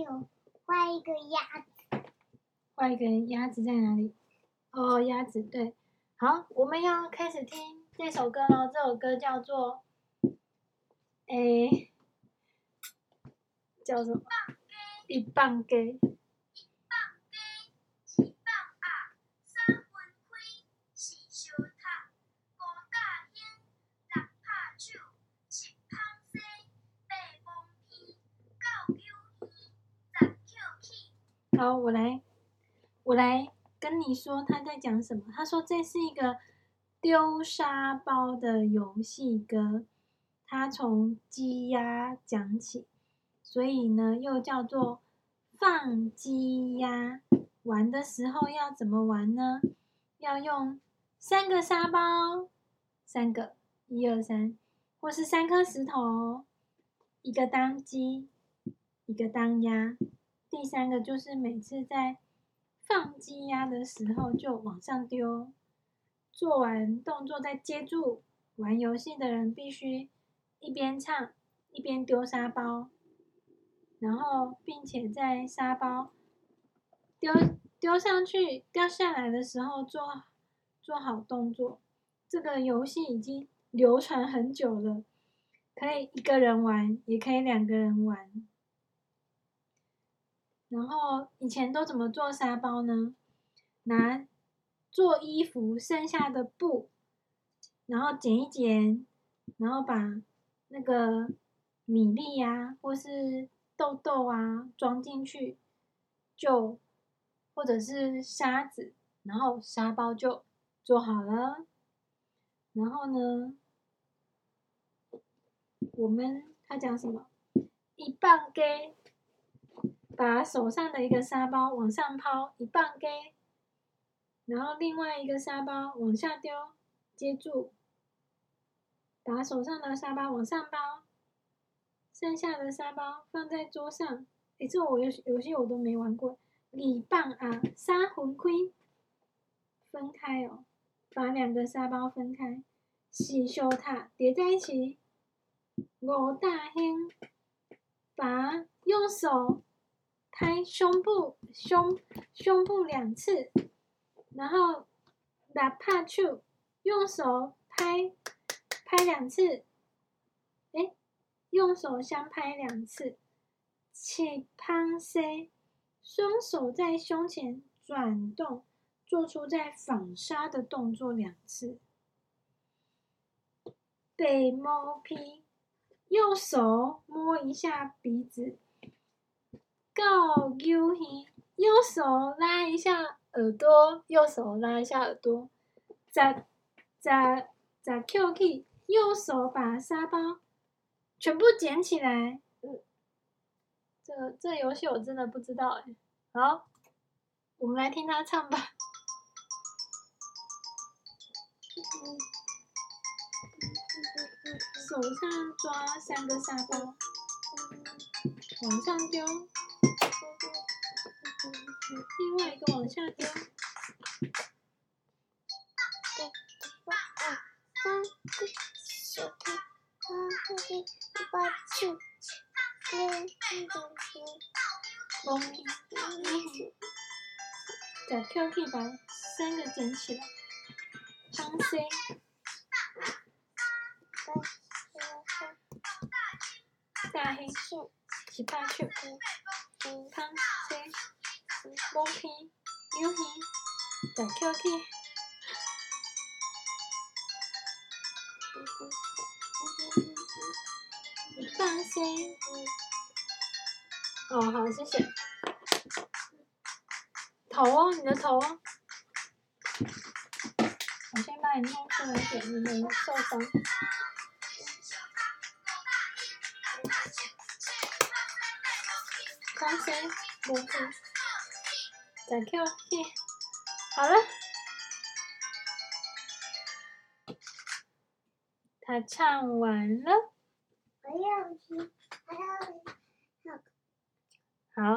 有画一个鸭子，画一个鸭子在哪里？哦，鸭子对。好，我们要开始听这首歌喽。这首歌叫做，诶，叫什么？一棒给。好，我来，我来跟你说他在讲什么。他说这是一个丢沙包的游戏歌，他从鸡鸭讲起，所以呢又叫做放鸡鸭。玩的时候要怎么玩呢？要用三个沙包，三个，一二三，或是三颗石头，一个当鸡，一个当鸭。第三个就是每次在放鸡鸭的时候就往上丢，做完动作再接住。玩游戏的人必须一边唱一边丢沙包，然后并且在沙包丢丢上去掉下来的时候做做好动作。这个游戏已经流传很久了，可以一个人玩，也可以两个人玩。然后以前都怎么做沙包呢？拿做衣服剩下的布，然后剪一剪，然后把那个米粒呀、啊，或是豆豆啊装进去，就或者是沙子，然后沙包就做好了。然后呢，我们他讲什么？一半给。把手上的一个沙包往上抛，一棒给，然后另外一个沙包往下丢，接住，把手上的沙包往上抛，剩下的沙包放在桌上。诶，这我有有些我都没玩过。二棒啊，三分开，分开哦，把两个沙包分开，四小塔叠在一起，五大兴，把右手。拍胸部，胸胸部两次，然后打帕丘，用手拍拍两次，哎，用手相拍两次，起胖 C，双手在胸前转动，做出在纺纱的动作两次，被摸皮，右手摸一下鼻子。Go you he，右手拉一下耳朵，右手拉一下耳朵。在在在 Q K，右手把沙包全部捡起来。嗯，这这游戏我真的不知道哎。好，我们来听他唱吧。手上抓三个沙包，往上丢。另外一个往下丢。再跳起把三个捡起来。放 C。大黑树，七八九。放 C。摸皮，牛皮，再 Q Q，放心。哦，好，谢谢。头哦，你的头哦。我先把你弄出来一点，你没有受伤。放心，摸皮。再 Q，好了，他唱完了。好。